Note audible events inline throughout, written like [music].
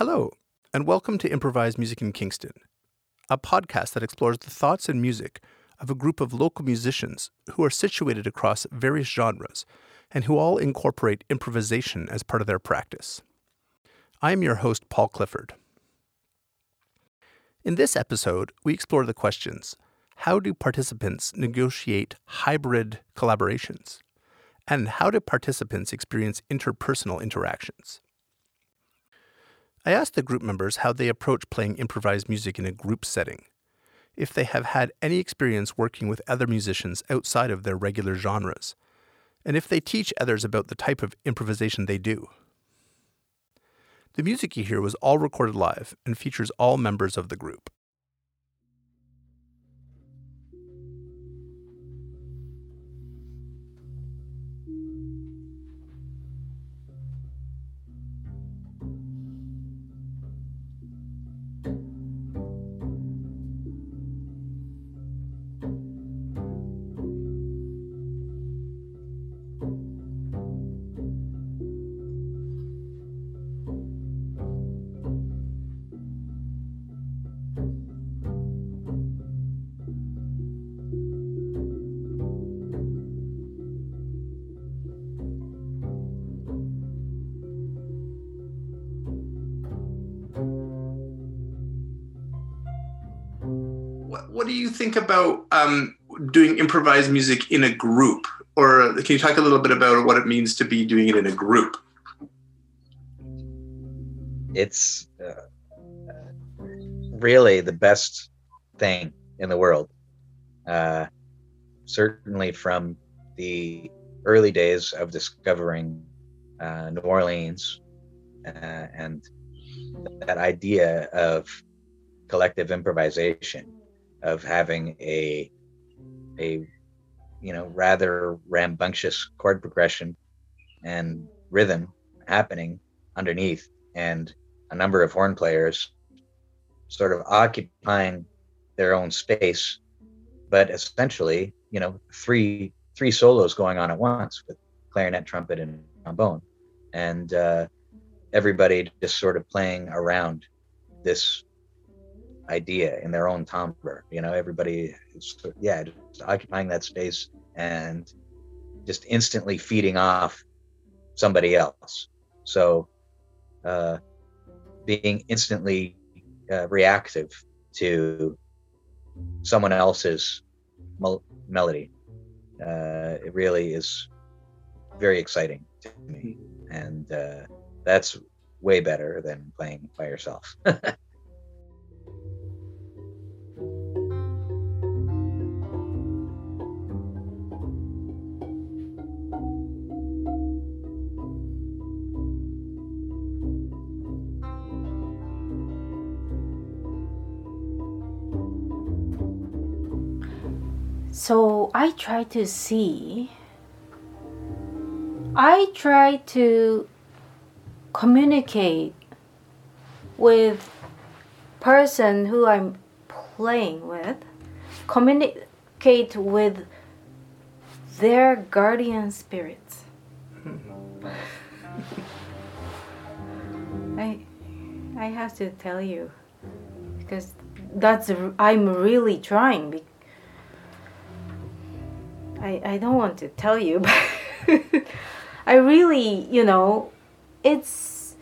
Hello, and welcome to Improvised Music in Kingston, a podcast that explores the thoughts and music of a group of local musicians who are situated across various genres and who all incorporate improvisation as part of their practice. I am your host, Paul Clifford. In this episode, we explore the questions How do participants negotiate hybrid collaborations? And how do participants experience interpersonal interactions? I asked the group members how they approach playing improvised music in a group setting, if they have had any experience working with other musicians outside of their regular genres, and if they teach others about the type of improvisation they do. The music you hear was all recorded live and features all members of the group. You think about um, doing improvised music in a group? Or can you talk a little bit about what it means to be doing it in a group? It's uh, really the best thing in the world. Uh, certainly from the early days of discovering uh, New Orleans uh, and that idea of collective improvisation of having a a you know rather rambunctious chord progression and rhythm happening underneath and a number of horn players sort of occupying their own space but essentially you know three three solos going on at once with clarinet trumpet and trombone. And uh, everybody just sort of playing around this idea in their own timbre. You know, everybody is, yeah, occupying that space and just instantly feeding off somebody else. So, uh, being instantly uh, reactive to someone else's mel- melody, uh, it really is very exciting to me. And uh, that's way better than playing by yourself. [laughs] So I try to see, I try to communicate with person who I'm playing with, communicate with their guardian spirits. [laughs] I I have to tell you because that's I'm really trying I, I don't want to tell you, [laughs] but I really, you know, it's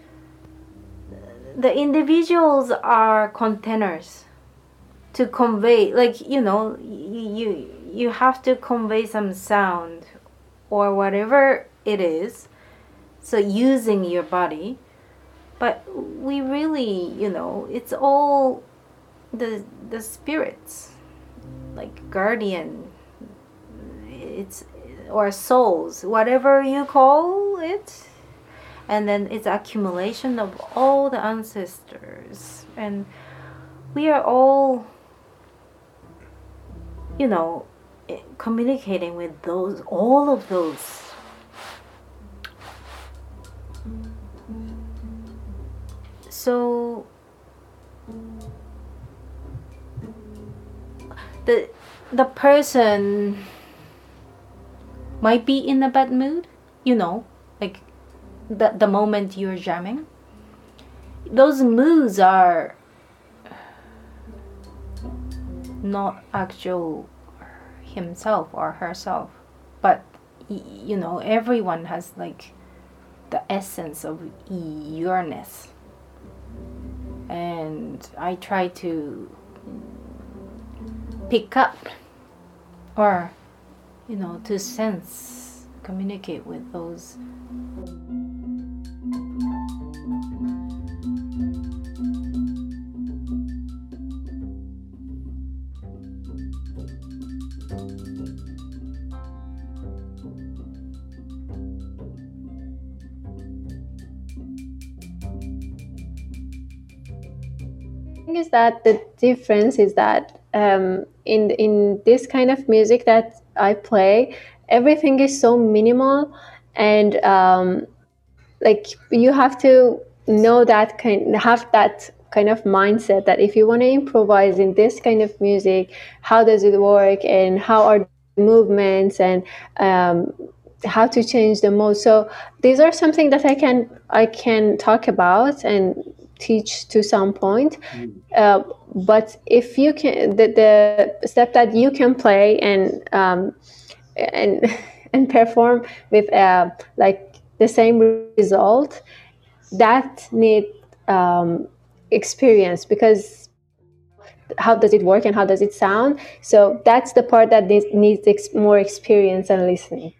the individuals are containers to convey, like, you know, you, you have to convey some sound or whatever it is. So using your body, but we really, you know, it's all the the spirits, like guardian it's or souls, whatever you call it. And then it's accumulation of all the ancestors. And we are all, you know, eh, communicating with those, all of those. So the the person might be in a bad mood, you know, like the, the moment you're jamming. those moods are not actual himself or herself but you know everyone has like the essence of yourness and i try to pick up or you know to sense communicate with those. Is that the difference is that um, in in this kind of music that I play, everything is so minimal, and um, like you have to know that kind have that kind of mindset that if you want to improvise in this kind of music, how does it work, and how are the movements and um, how to change the mode. So these are something that I can I can talk about and teach to some point mm. uh, but if you can the, the step that you can play and um, and [laughs] and perform with uh, like the same result that need um, experience because how does it work and how does it sound? So that's the part that needs, ex- more experience and listening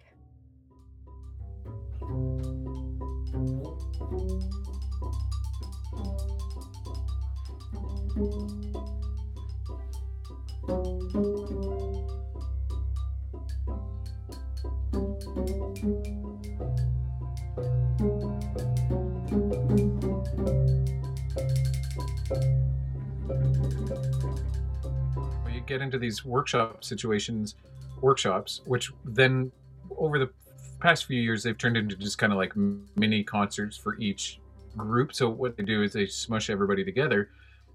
get into these workshop situations, workshops, which then over the past few years they've turned into just kind of like mini concerts for each group. So what they do is they smush everybody together.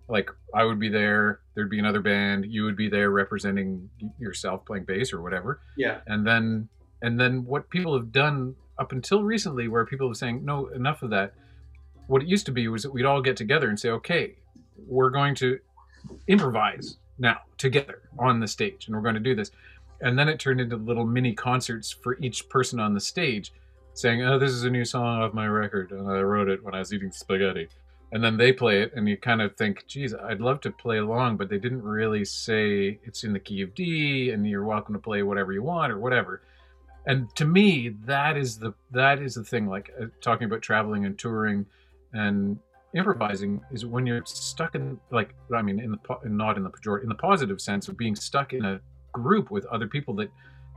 Like I would be there, there'd be another band, you would be there representing yourself playing bass or whatever. Yeah. And then and then what people have done up until recently where people are saying no enough of that what it used to be was that we'd all get together and say okay we're going to improvise now together on the stage and we're going to do this and then it turned into little mini concerts for each person on the stage saying oh this is a new song off my record and i wrote it when i was eating spaghetti and then they play it and you kind of think geez i'd love to play along but they didn't really say it's in the key of d and you're welcome to play whatever you want or whatever. And to me that is the that is the thing like uh, talking about traveling and touring and improvising is when you're stuck in like I mean in the not in the pejorative in the positive sense of being stuck in a group with other people that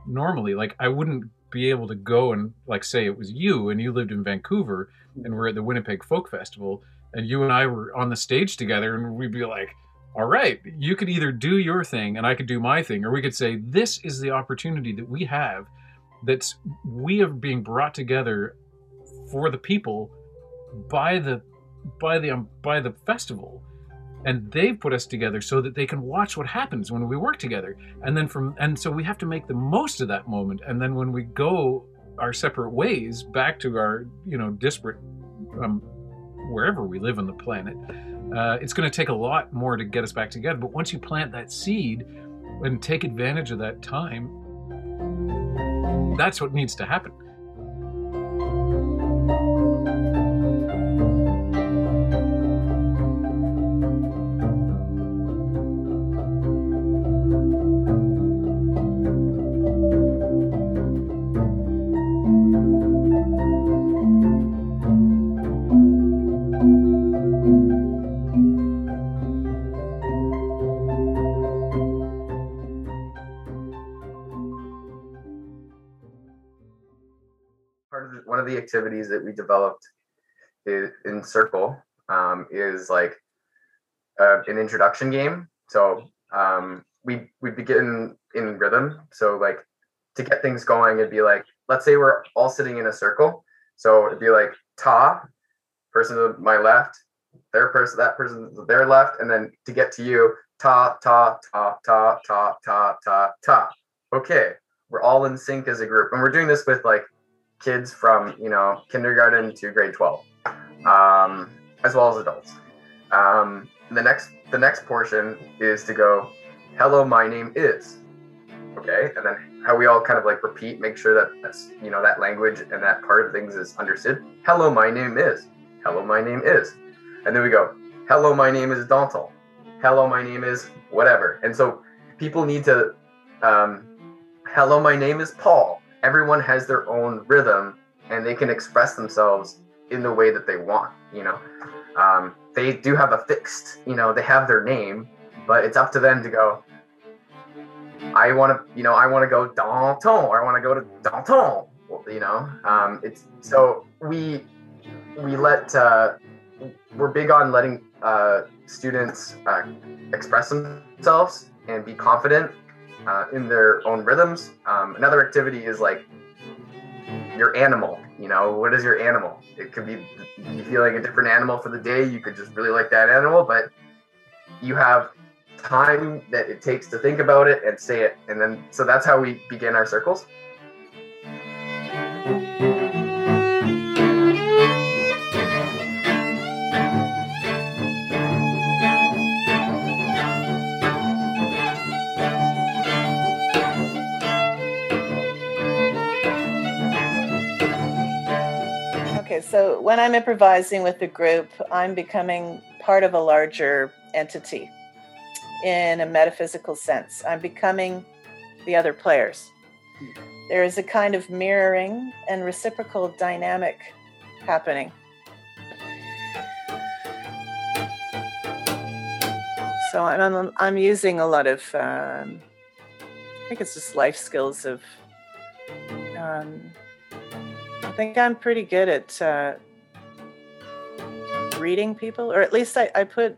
normally like I wouldn't be able to go and like say it was you and you lived in Vancouver and we're at the Winnipeg Folk Festival and you and I were on the stage together and we'd be like all right you could either do your thing and I could do my thing or we could say this is the opportunity that we have that's we are being brought together for the people by the by the um, by the festival. And they've put us together so that they can watch what happens when we work together. And then from and so we have to make the most of that moment. And then when we go our separate ways back to our you know disparate um, wherever we live on the planet uh, it's going to take a lot more to get us back together. But once you plant that seed and take advantage of that time that's what needs to happen activities that we developed in, Circle um, is like uh, an introduction game. So um, we we begin in rhythm. So like to get things going, it'd be like let's say we're all sitting in a circle. So it'd be like ta, person to my left, their person, that person to their left, and then to get to you, ta ta ta ta ta ta ta ta. Okay, we're all in sync as a group, and we're doing this with like kids from you know kindergarten to grade 12 um, as well as adults. Um, the next the next portion is to go, "Hello, my name is." Okay, and then how we all kind of like repeat, make sure that that's you know that language and that part of things is understood. Hello, my name is. Hello, my name is, and then we go. Hello, my name is Dantal. Hello, my name is whatever. And so people need to. Um, Hello, my name is Paul. Everyone has their own rhythm, and they can express themselves in the way that they want. You know, um, they do have a fixed. You know, they have their name, but it's up to them to go. I want to, you know, I want to go Danton, or I want to go to Danton. You know, um, it's so we we let uh, we're big on letting uh, students uh, express themselves and be confident uh, in their own rhythms. Um, another activity is like your animal. You know, what is your animal? It could be you feeling a different animal for the day. You could just really like that animal, but you have time that it takes to think about it and say it. And then, so that's how we begin our circles. When I'm improvising with the group, I'm becoming part of a larger entity in a metaphysical sense. I'm becoming the other players. There is a kind of mirroring and reciprocal dynamic happening. So I'm, I'm using a lot of, um, I think it's just life skills of, um, I think I'm pretty good at uh, reading people, or at least I, I put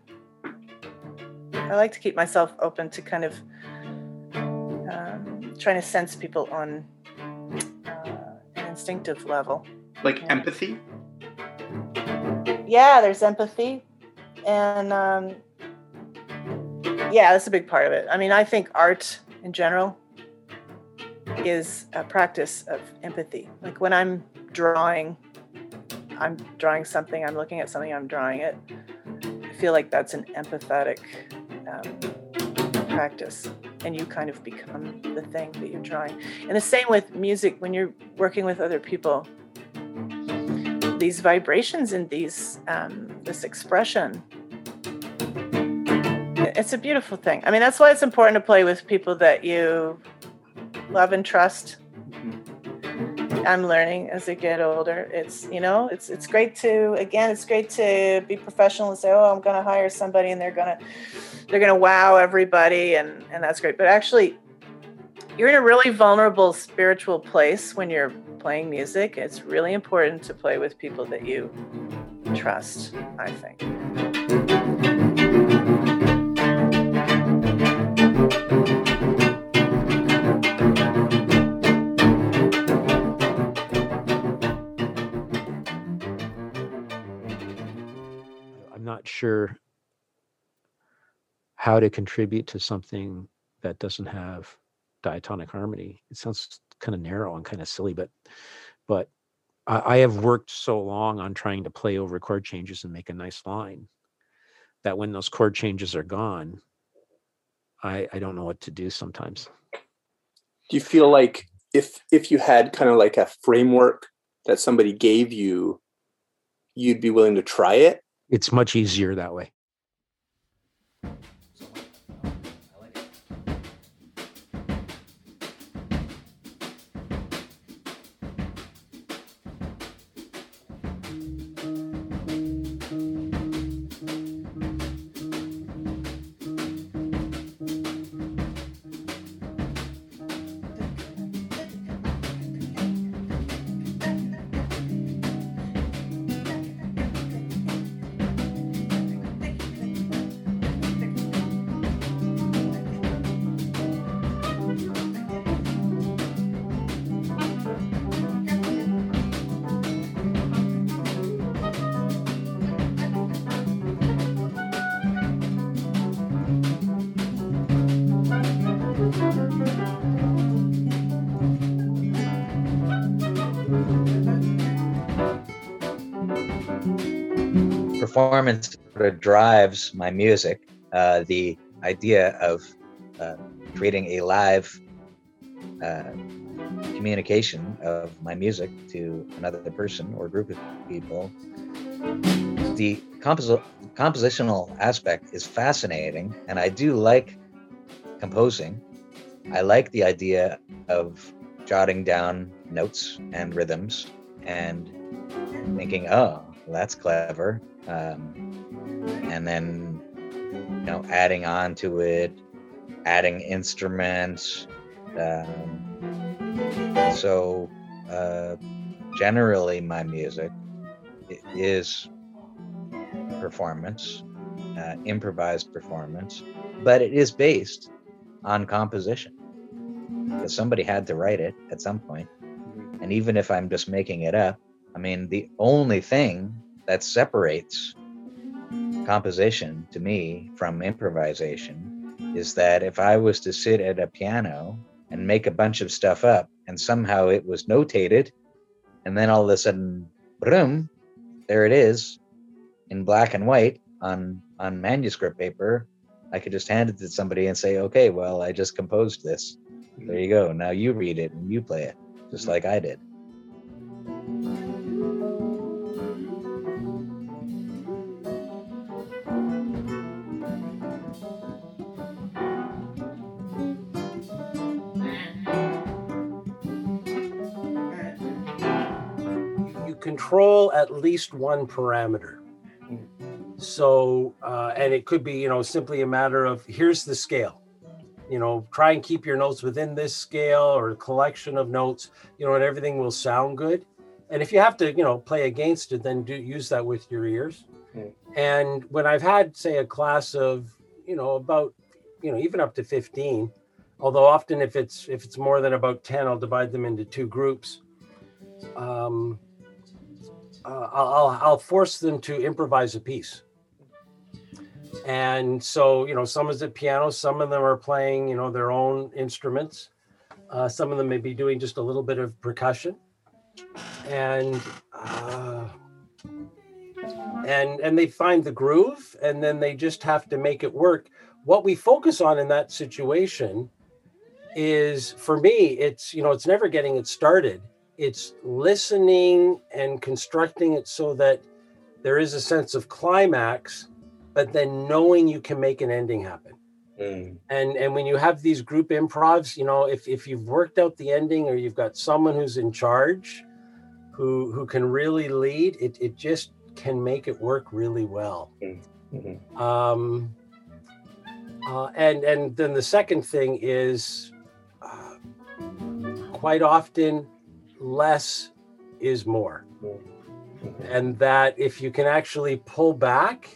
I like to keep myself open to kind of um, trying to sense people on uh, an instinctive level. Like yeah. empathy? Yeah, there's empathy. And um, yeah, that's a big part of it. I mean, I think art in general is a practice of empathy. Like when I'm drawing, I'm drawing something, I'm looking at something, I'm drawing it. I feel like that's an empathetic um, practice and you kind of become the thing that you're drawing. And the same with music when you're working with other people. These vibrations and these um, this expression. It's a beautiful thing. I mean, that's why it's important to play with people that you love and trust. I'm learning as I get older. It's you know, it's it's great to again, it's great to be professional and say, oh, I'm going to hire somebody and they're going to they're going to wow everybody and and that's great. But actually you're in a really vulnerable spiritual place when you're playing music. It's really important to play with people that you trust i think not sure how to contribute to something that doesn't have diatonic harmony. It sounds kind of narrow and kind of silly, but but I, I have worked so long on trying to play over chord changes and make a nice line that when those chord changes are gone, I I don't know what to do sometimes. Do you feel like if if you had kind of like a framework that somebody gave you, you'd be willing to try it? It's much easier that way. Performance sort of drives my music. Uh, the idea of uh, creating a live uh, communication of my music to another person or group of people. The compos- compositional aspect is fascinating, and I do like composing. I like the idea of jotting down notes and rhythms and thinking, oh, that's clever. Um, and then, you know, adding on to it, adding instruments. Um, so, uh, generally, my music is performance, uh, improvised performance, but it is based on composition. Because somebody had to write it at some point. And even if I'm just making it up, I mean, the only thing that separates composition to me from improvisation is that if I was to sit at a piano and make a bunch of stuff up and somehow it was notated, and then all of a sudden, boom, there it is in black and white on on manuscript paper. I could just hand it to somebody and say, okay, well, I just composed this. There you go. Now you read it and you play it, just like I did. Control at least one parameter. So, uh, and it could be, you know, simply a matter of here's the scale. You know, try and keep your notes within this scale or collection of notes, you know, and everything will sound good. And if you have to, you know, play against it, then do use that with your ears. Mm. And when I've had, say, a class of, you know, about, you know, even up to 15, although often if it's if it's more than about 10, I'll divide them into two groups. Um, uh, I'll, I'll force them to improvise a piece. And so, you know, some is at piano, some of them are playing, you know, their own instruments. Uh, some of them may be doing just a little bit of percussion, and uh, and and they find the groove, and then they just have to make it work. What we focus on in that situation is, for me, it's you know, it's never getting it started it's listening and constructing it so that there is a sense of climax but then knowing you can make an ending happen Mm. and and when you have these group improvs you know if, if you've worked out the ending or you've got someone who's in charge who who can really lead it it just can make it work really well Mhm. um uh, and and then the second thing is uh, quite often less is more. And that if you can actually pull back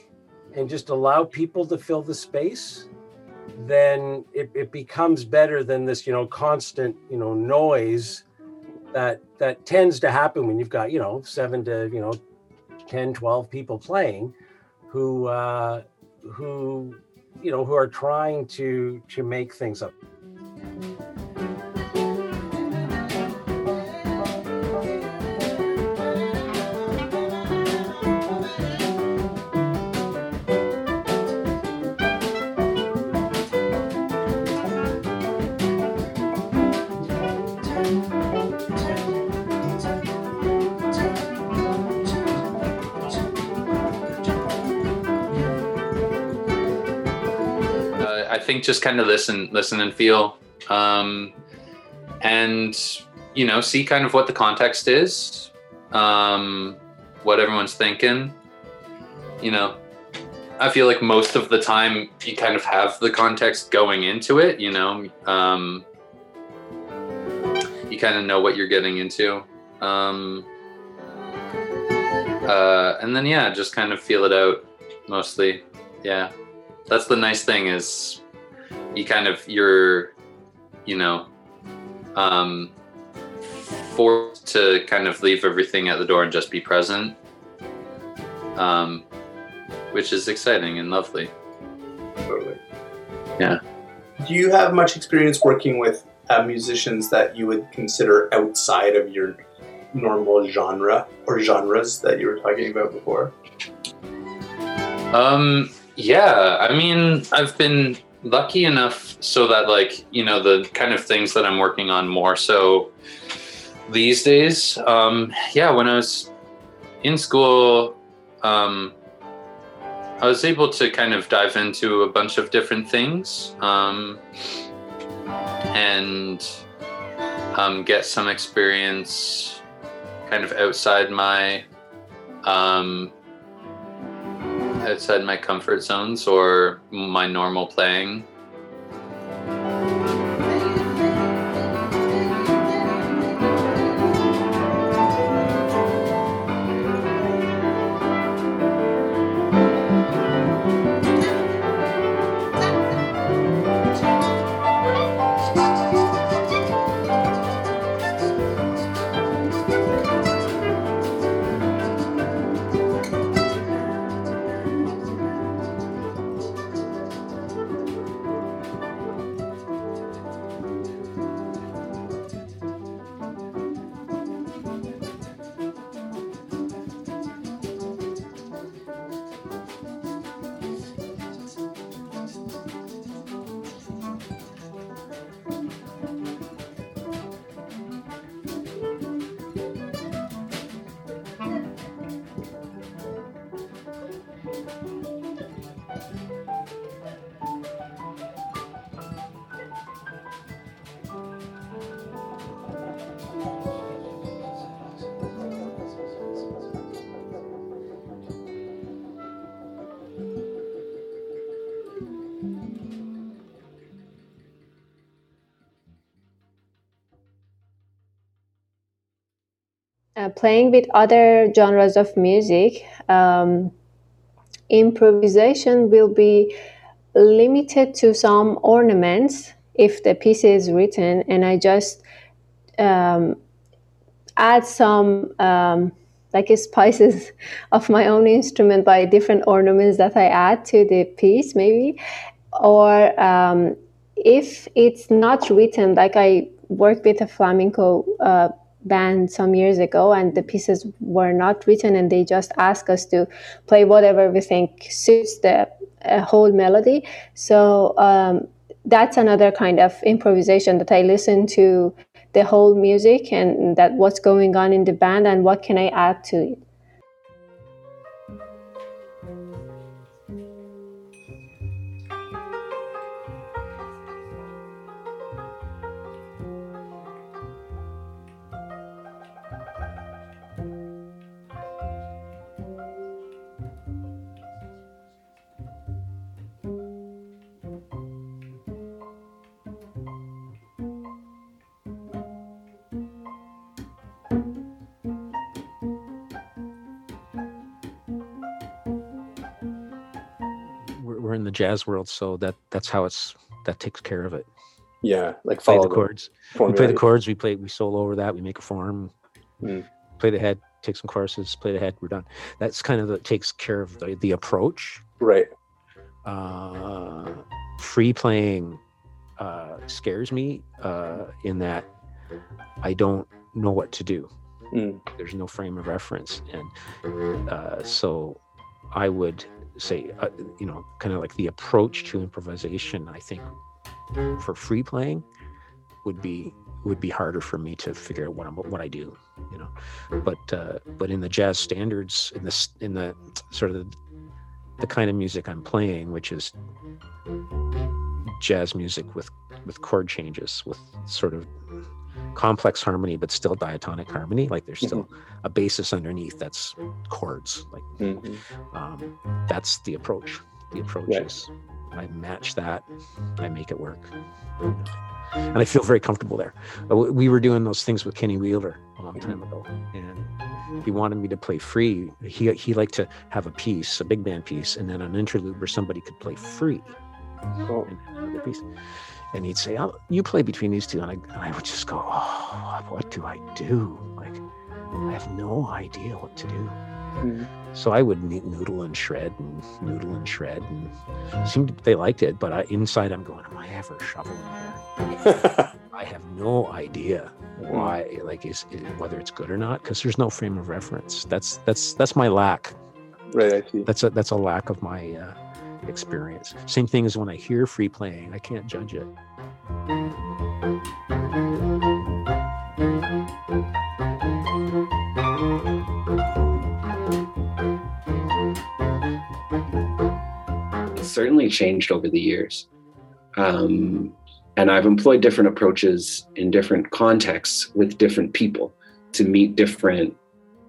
and just allow people to fill the space then it, it becomes better than this you know constant you know noise that that tends to happen when you've got you know seven to you know 10 12 people playing who uh who you know who are trying to to make things up think just kind of listen, listen and feel, um, and you know, see kind of what the context is, um, what everyone's thinking. You know, I feel like most of the time you kind of have the context going into it. You know, um, you kind of know what you're getting into. Um, uh, and then yeah, just kind of feel it out mostly. Yeah that's the nice thing is you kind of you're you know um forced to kind of leave everything at the door and just be present um which is exciting and lovely Totally. yeah Do you have much experience working with uh, musicians that you would consider outside of your normal genre or genres that you were talking about before? Um, yeah, I mean, I've been lucky enough so that, like, you know, the kind of things that I'm working on more so these days. Um, yeah, when I was in school, um, I was able to kind of dive into a bunch of different things um, and um, get some experience kind of outside my um, outside my comfort zones or my normal playing. Playing with other genres of music, um, improvisation will be limited to some ornaments if the piece is written, and I just um, add some um, like [laughs] spices of my own instrument by different ornaments that I add to the piece, maybe. Or um, if it's not written, like I work with a flamenco uh, band some years ago and the pieces were not written and they just ask us to play whatever we think suits the uh, whole melody. So um, that's another kind of improvisation that i listen to the whole music and that what's going on in the band and what can i add to it jazz world, so that that's how it's that takes care of it. Yeah, like Play follow the chords. We play the chords. We play. We solo over that. We make a form. Mm. Play the head. Take some choruses. Play the head. We're done. That's kind of the takes care of the the approach. Right. uh, free playing uh, scares me uh, in that I don't know what to do. Mm. There's no frame of reference, and uh, so I would say, uh, you know, kind of like the approach to improvisation. I think for free playing would be would be harder for me to figure out what I'm what I do, you know. But uh, but in the jazz standards, in this in the sort of the, the kind of music I'm playing, which is jazz music with with chord changes, with sort of complex harmony, but still diatonic harmony. Like there's still a basis underneath that's chords. Like Mhm. um, that's the approach. The approach Right. is I match that, I make it work, and I feel very comfortable there. Uh, We were doing those things with Kenny Wheeler a long time ago, and he wanted me to play free. He he liked to have a piece, a big band piece, and then an interlude where somebody could play free, Cool. and piece. And he'd say, oh, "You play between these two. and I and I would just go, "Oh, what do I do? Like, I have no idea what to do." Mhm. So I would noodle and shred and noodle and shred, and seemed they liked it. But I, inside, I'm going, "Am I ever shoveling here? [laughs] I have no idea why. Like, is it, whether it's good or not? Because there's no frame of reference. That's that's that's my lack. Right, I see. That's a that's a lack of my uh, experience. Same thing as when I hear free playing, I can't judge it. It's certainly changed over the years. Um, and I've employed different approaches in different contexts with different people to meet different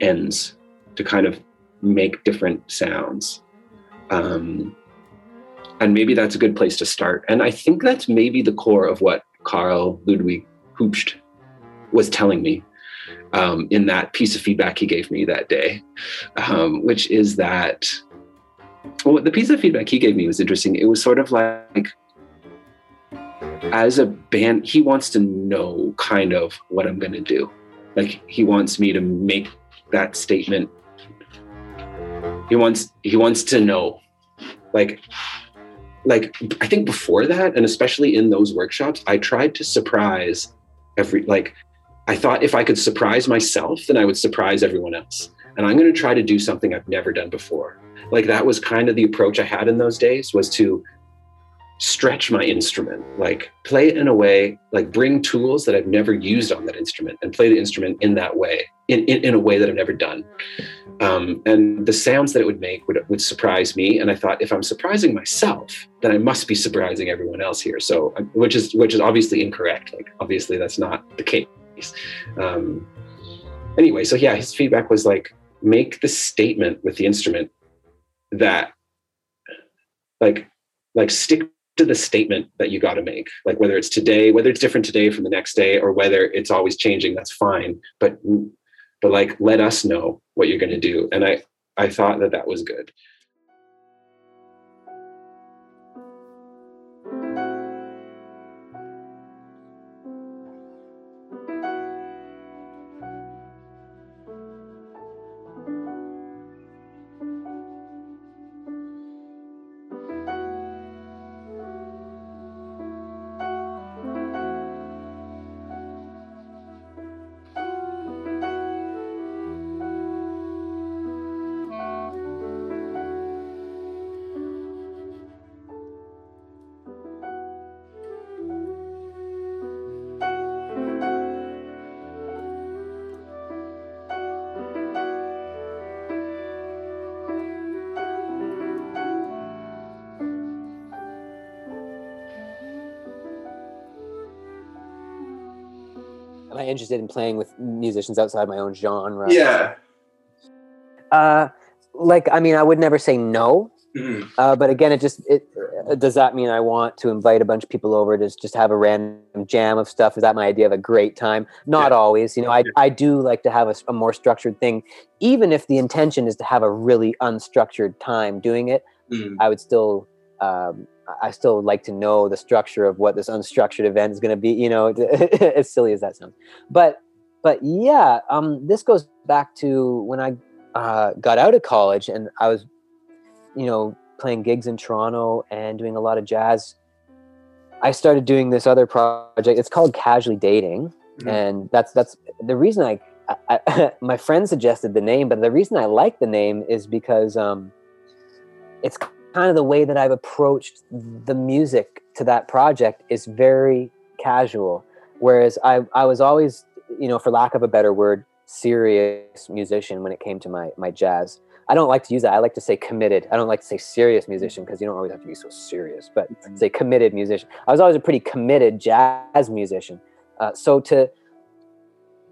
ends, to kind of make different sounds. Um, and maybe that's a good place to start. And I think that's maybe the core of what Carl Ludwig Hübsch was telling me um, in that piece of feedback he gave me that day, um, which is that well, the piece of feedback he gave me was interesting. It was sort of like, as a band, he wants to know kind of what I'm going to do. Like he wants me to make that statement. He wants he wants to know, like, like I think before that, and especially in those workshops, I tried to surprise every like. I thought if I could surprise myself, then I would surprise everyone else. And I'm going to try to do something I've never done before like that was kind of the approach i had in those days was to stretch my instrument like play it in a way like bring tools that i've never used on that instrument and play the instrument in that way in, in, in a way that i've never done. Um, and the sounds that it would make would, would surprise me. And i thought if i'm surprising myself then i must be surprising everyone else here. So which is which is obviously incorrect. Like obviously that's not the case. Um, anyway so yeah his feedback was like make the statement with the instrument that like like stick to the statement that you got to make. Like whether it's today whether it's different today from the next day or whether it's always changing that's fine. But but like let us know what you're going to do. And i i thought that that was good interested in playing with musicians outside my own genre? Yeah. Uh, like I mean, I would never say no. Mm-hmm. Uh, but again, it just it uh, does that mean I want to invite a bunch of people over to just have a random jam of stuff? Is that my idea of a great time? Not yeah. always. You know, I. I do like to have a, a, more structured thing, even if the intention is to have a really unstructured time doing it. Mm-hmm. I would still um, I still like to know the structure of what this unstructured event is going to be. You know, [laughs] as silly as that sounds, but but yeah, um, this goes back to when I uh, got out of college and I was, you know, playing gigs in Toronto and doing a lot of jazz. I started doing this other project. It's called Casually Dating, mm-hmm. and that's that's the reason I, I, [laughs] my friend suggested the name, but the reason I like the name is because um, it's kind of the way that I've approached the music to that project is very casual. Whereas I, I was always, you know, for lack of a better word, serious musician when it came to my, my jazz. I don't like to use that. I like to say committed. I don't like to say serious musician because you don't always have to be so serious, but mm-hmm. say committed musician. I was always a pretty committed jazz musician. Uh, so to,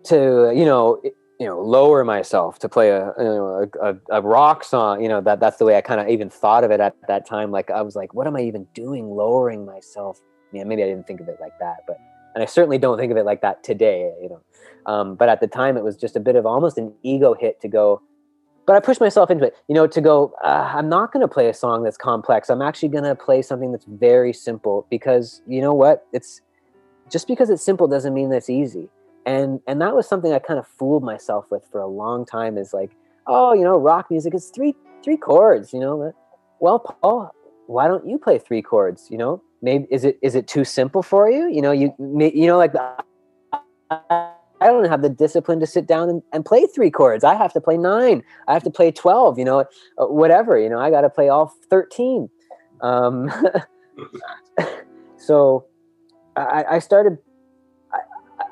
to, you know, you know lower myself to play a you know a, a, rock song you know that that's the way i kind of even thought of it at that time. Like i was like what am i even doing lowering myself? Maybe i didn't think of it like that but and i certainly don't think of it like that today you know. Um, but at the time it was just a bit of almost an ego hit to go but i pushed myself into it you know to go uh, i'm not going to play a song that's complex. I'm actually going to play something that's very simple because you know what? It's just because it's simple doesn't mean that's easy and and that was something i kind of fooled myself with for a long time is like oh you know rock music is three three chords you know well paul why don't you play three chords you know maybe is it is it too simple for you you know you you know like I don't have the discipline to sit down and, and play three chords. I have to play nine. I have to play 12, you know, uh, whatever, you know, I got to play all 13. Um, [laughs] so I, I started,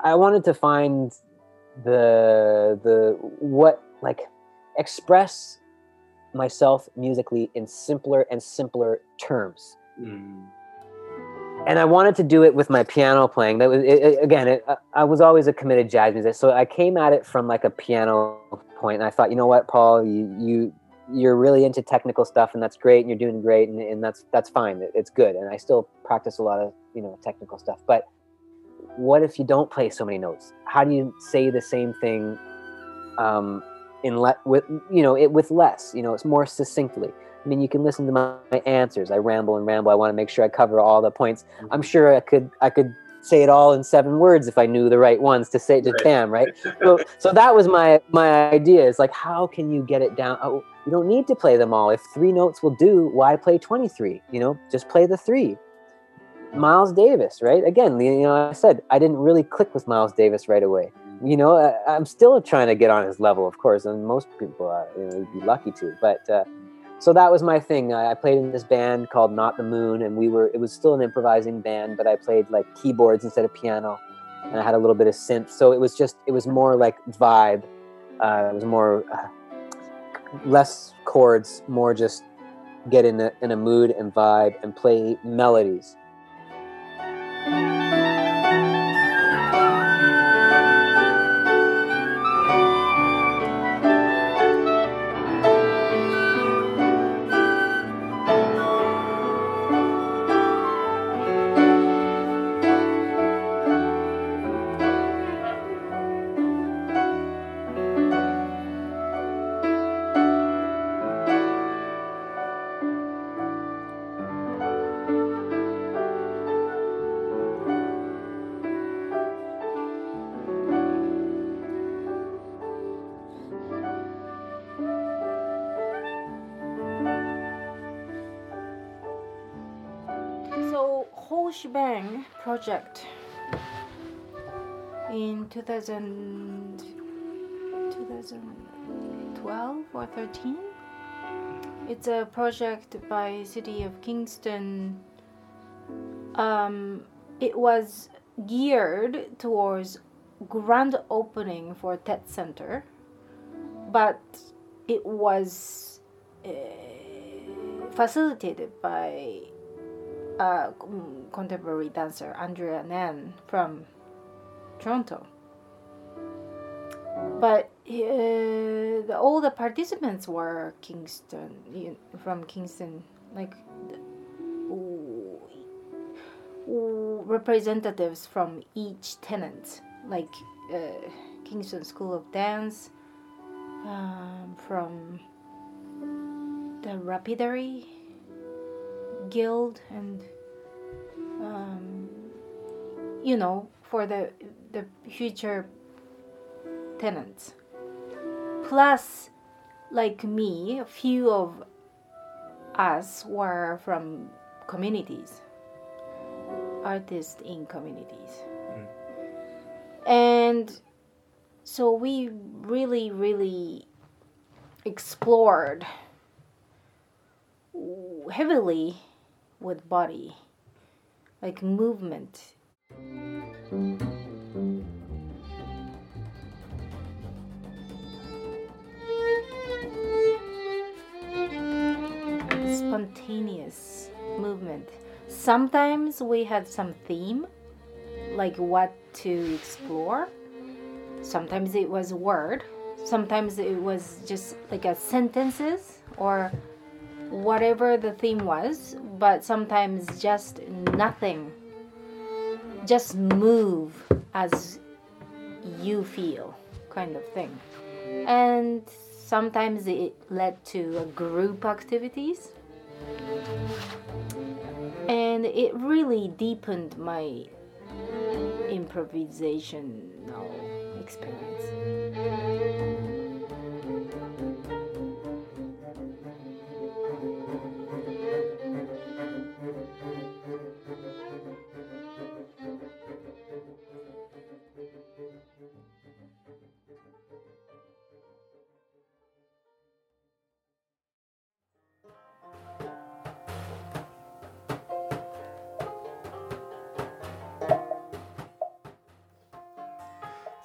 I, wanted to find the, the, what, like, express myself musically in simpler and simpler terms. Mm. And I wanted to do it with my piano playing. That was it, it- again. It, I- was always a committed jazz musician, so I came at it from like a piano point. and I thought, you know what, Paul, you you you're really into technical stuff, and that's great, and you're doing great, and, and that's that's fine. It- it's good, and I still practice a lot of you know technical stuff. But what if you don't play so many notes? How do you say the same thing um, in le- with you know it with less? You know, it's more succinctly. I mean, you can listen to my, my answers. I ramble and ramble. I want to make sure I cover all the points. I'm sure I could I could say it all in seven words if I knew the right ones to say it to Right. Tam, right? [laughs] so, so that was my my idea. Is like, how can you get it down? Oh, you don't need to play them all. If three notes will do, why play twenty three? You know, just play the three. Miles Davis, right? Again, you know, I said I didn't really click with Miles Davis right away. You know, I, I'm still trying to get on his level, of course, and most people are. You know, you'd be lucky to. But uh, so that was my thing. I I played in this band called Not the Moon, and we were. It was still an improvising band, but I played like keyboards instead of piano, and I had a little bit of synth. So it was just. It was more like vibe. Uh, it was more uh, less chords, more just get in a in a mood and vibe and play melodies. So project in 2000, 2012 or 13. It's a project by City of Kingston. Um, it was geared towards grand opening for Tett Centre, but it was uh, facilitated by uh, contemporary dancer Andrea Nann from Toronto. But uh, the, all the participants were Kingston from Kingston, like ooh, ooh, representatives from each tenant, like uh, Kingston School of Dance, um, from the Lapidary guild and you know for the the future tenants. Plus like me a few of us were from communities artists in communities. Hmm. And so we really really explored heavily with body like movement spontaneous movement. Sometimes we had some theme like what to explore. Sometimes it was word. Sometimes it was just like a sentences or whatever the theme was, but sometimes just nothing. Just move as you feel, kind of thing. And sometimes it led to group activities. And it really deepened my improvisational experience.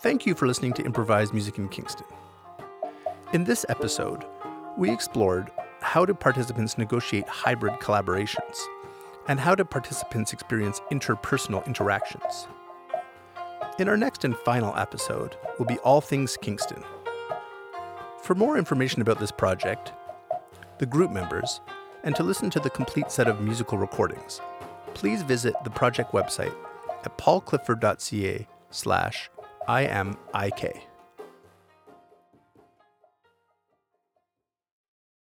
Thank you for listening to Improvised Music in Kingston. In this episode, we explored how do participants negotiate hybrid collaborations and how do participants experience interpersonal interactions. In our next and final episode will be all things Kingston. For more information about this project, the group members, and to listen to the complete set of musical recordings, please visit the project website at paulclifford.ca slash IMIK.